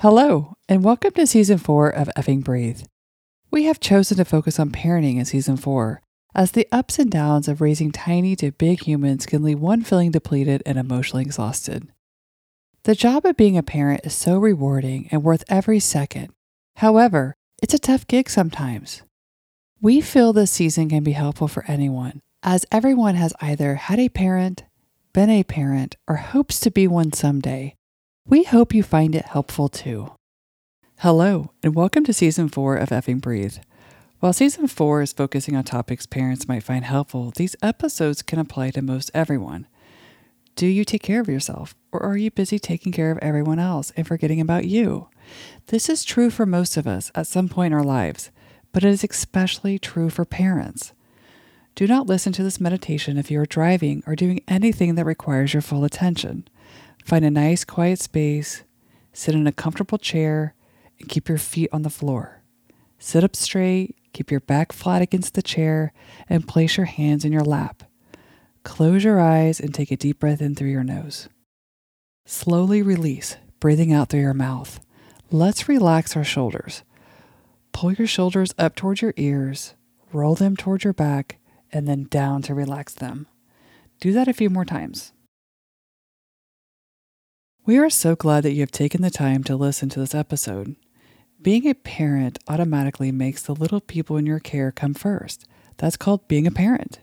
Hello, and welcome to season four of Effing Breathe. We have chosen to focus on parenting in season four, as the ups and downs of raising tiny to big humans can leave one feeling depleted and emotionally exhausted. The job of being a parent is so rewarding and worth every second. However, it's a tough gig sometimes. We feel this season can be helpful for anyone, as everyone has either had a parent, been a parent, or hopes to be one someday. We hope you find it helpful too. Hello, and welcome to season four of Effing Breathe. While season four is focusing on topics parents might find helpful, these episodes can apply to most everyone. Do you take care of yourself, or are you busy taking care of everyone else and forgetting about you? This is true for most of us at some point in our lives, but it is especially true for parents. Do not listen to this meditation if you are driving or doing anything that requires your full attention. Find a nice, quiet space, sit in a comfortable chair, and keep your feet on the floor. Sit up straight, keep your back flat against the chair, and place your hands in your lap. Close your eyes and take a deep breath in through your nose. Slowly release, breathing out through your mouth. Let's relax our shoulders. Pull your shoulders up towards your ears, roll them towards your back, and then down to relax them. Do that a few more times. We are so glad that you have taken the time to listen to this episode. Being a parent automatically makes the little people in your care come first. That's called being a parent.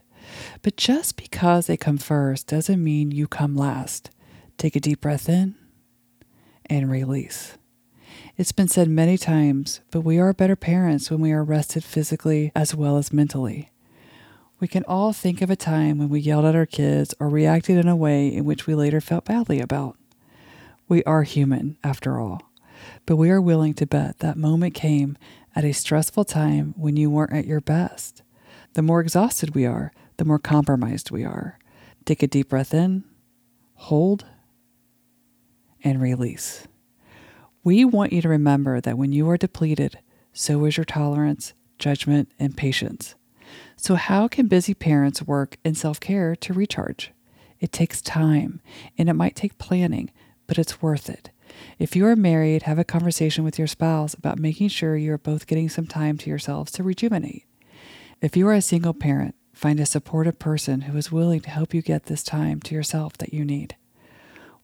But just because they come first doesn't mean you come last. Take a deep breath in and release. It's been said many times, but we are better parents when we are rested physically as well as mentally. We can all think of a time when we yelled at our kids or reacted in a way in which we later felt badly about. We are human, after all, but we are willing to bet that moment came at a stressful time when you weren't at your best. The more exhausted we are, the more compromised we are. Take a deep breath in, hold, and release. We want you to remember that when you are depleted, so is your tolerance, judgment, and patience. So, how can busy parents work in self care to recharge? It takes time and it might take planning, but it's worth it. If you are married, have a conversation with your spouse about making sure you are both getting some time to yourselves to rejuvenate. If you are a single parent, find a supportive person who is willing to help you get this time to yourself that you need.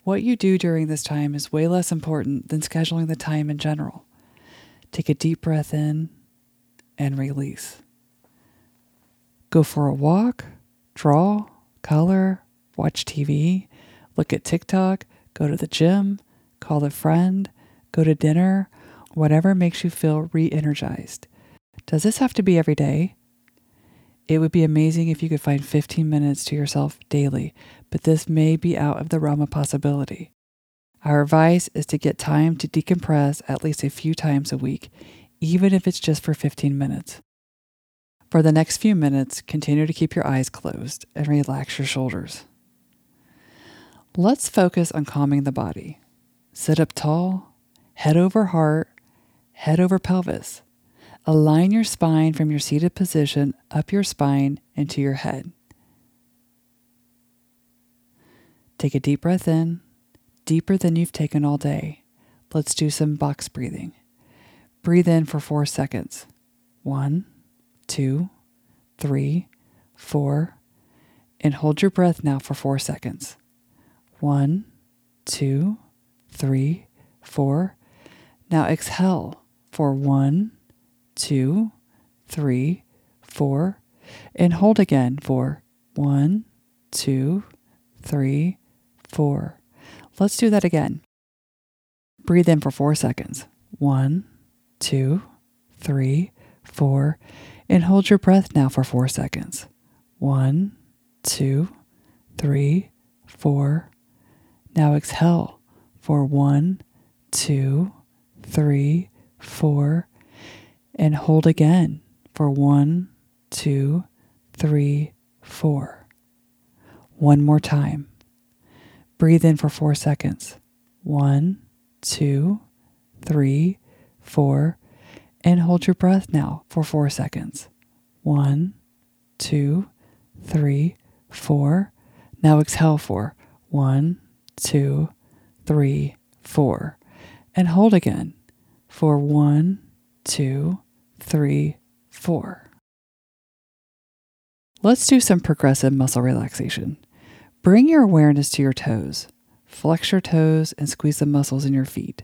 What you do during this time is way less important than scheduling the time in general. Take a deep breath in and release. Go for a walk, draw, color, watch TV, look at TikTok, go to the gym, call a friend, go to dinner, whatever makes you feel re energized. Does this have to be every day? It would be amazing if you could find 15 minutes to yourself daily, but this may be out of the realm of possibility. Our advice is to get time to decompress at least a few times a week, even if it's just for 15 minutes. For the next few minutes, continue to keep your eyes closed and relax your shoulders. Let's focus on calming the body. Sit up tall, head over heart, head over pelvis. Align your spine from your seated position up your spine into your head. Take a deep breath in, deeper than you've taken all day. Let's do some box breathing. Breathe in for four seconds. One, two, three, four, and hold your breath now for four seconds. One, two, three, four. Now exhale for one, two, three, four, and hold again for one, two, three, four. Let's do that again. Breathe in for four seconds. One, two, three, four, and hold your breath now for four seconds. One, two, three, four. Now exhale for one, two, three, four, and hold again for one, two, three, four. One more time. Breathe in for four seconds. One, two, three, four, and hold your breath now for four seconds. One, two, three, four. Now exhale for one, two, three, four. and hold again for one, two, three, four. Let's do some progressive muscle relaxation. Bring your awareness to your toes. Flex your toes and squeeze the muscles in your feet.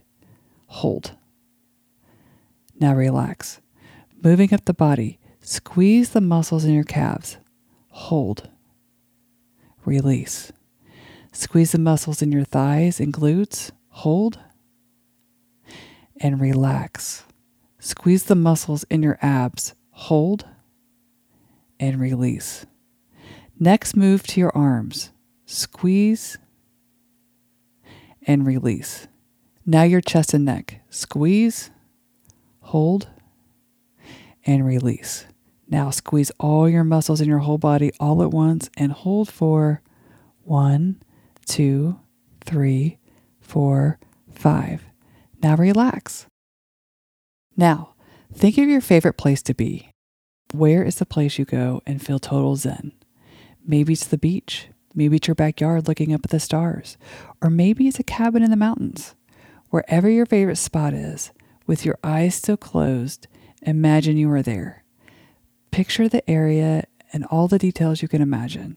Hold. Now relax. Moving up the body, squeeze the muscles in your calves. Hold. Release. Squeeze the muscles in your thighs and glutes. Hold. And relax. Squeeze the muscles in your abs. Hold. And release. Next, move to your arms. Squeeze and release. Now your chest and neck. Squeeze, hold, and release. Now squeeze all your muscles in your whole body all at once and hold for one, two, three, four, five. Now relax. Now, think of your favorite place to be. Where is the place you go and feel total zen? Maybe it's the beach. Maybe it's your backyard looking up at the stars. Or maybe it's a cabin in the mountains. Wherever your favorite spot is, with your eyes still closed, imagine you are there. Picture the area and all the details you can imagine.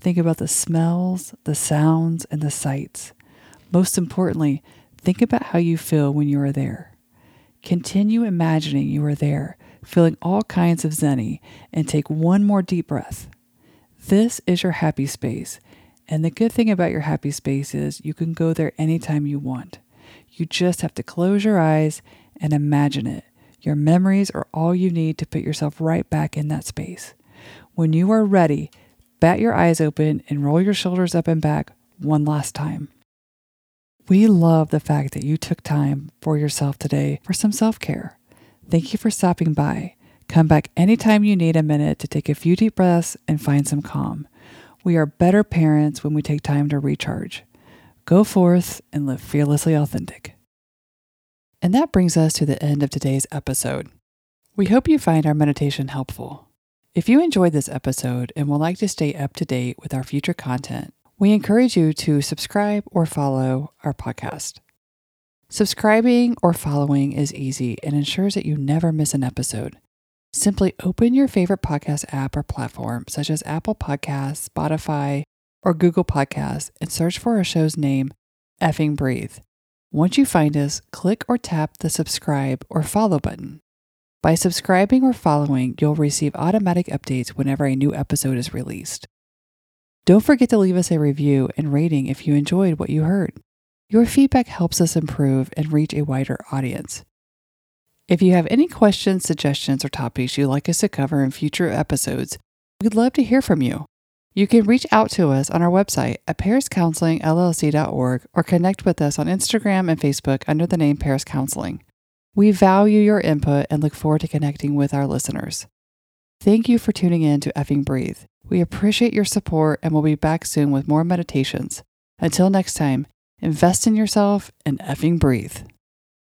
Think about the smells, the sounds, and the sights. Most importantly, think about how you feel when you are there. Continue imagining you are there, feeling all kinds of zenny, and take one more deep breath. This is your happy space. And the good thing about your happy space is you can go there anytime you want. You just have to close your eyes and imagine it. Your memories are all you need to put yourself right back in that space. When you are ready, bat your eyes open and roll your shoulders up and back one last time. We love the fact that you took time for yourself today for some self care. Thank you for stopping by. Come back anytime you need a minute to take a few deep breaths and find some calm. We are better parents when we take time to recharge. Go forth and live fearlessly authentic. And that brings us to the end of today's episode. We hope you find our meditation helpful. If you enjoyed this episode and would like to stay up to date with our future content, we encourage you to subscribe or follow our podcast. Subscribing or following is easy and ensures that you never miss an episode. Simply open your favorite podcast app or platform, such as Apple Podcasts, Spotify, or Google Podcasts, and search for our show's name, Effing Breathe. Once you find us, click or tap the subscribe or follow button. By subscribing or following, you'll receive automatic updates whenever a new episode is released. Don't forget to leave us a review and rating if you enjoyed what you heard. Your feedback helps us improve and reach a wider audience. If you have any questions, suggestions, or topics you'd like us to cover in future episodes, we'd love to hear from you. You can reach out to us on our website at pariscounselingllc.org or connect with us on Instagram and Facebook under the name Paris Counseling. We value your input and look forward to connecting with our listeners. Thank you for tuning in to Effing Breathe. We appreciate your support and we'll be back soon with more meditations. Until next time, invest in yourself and effing breathe.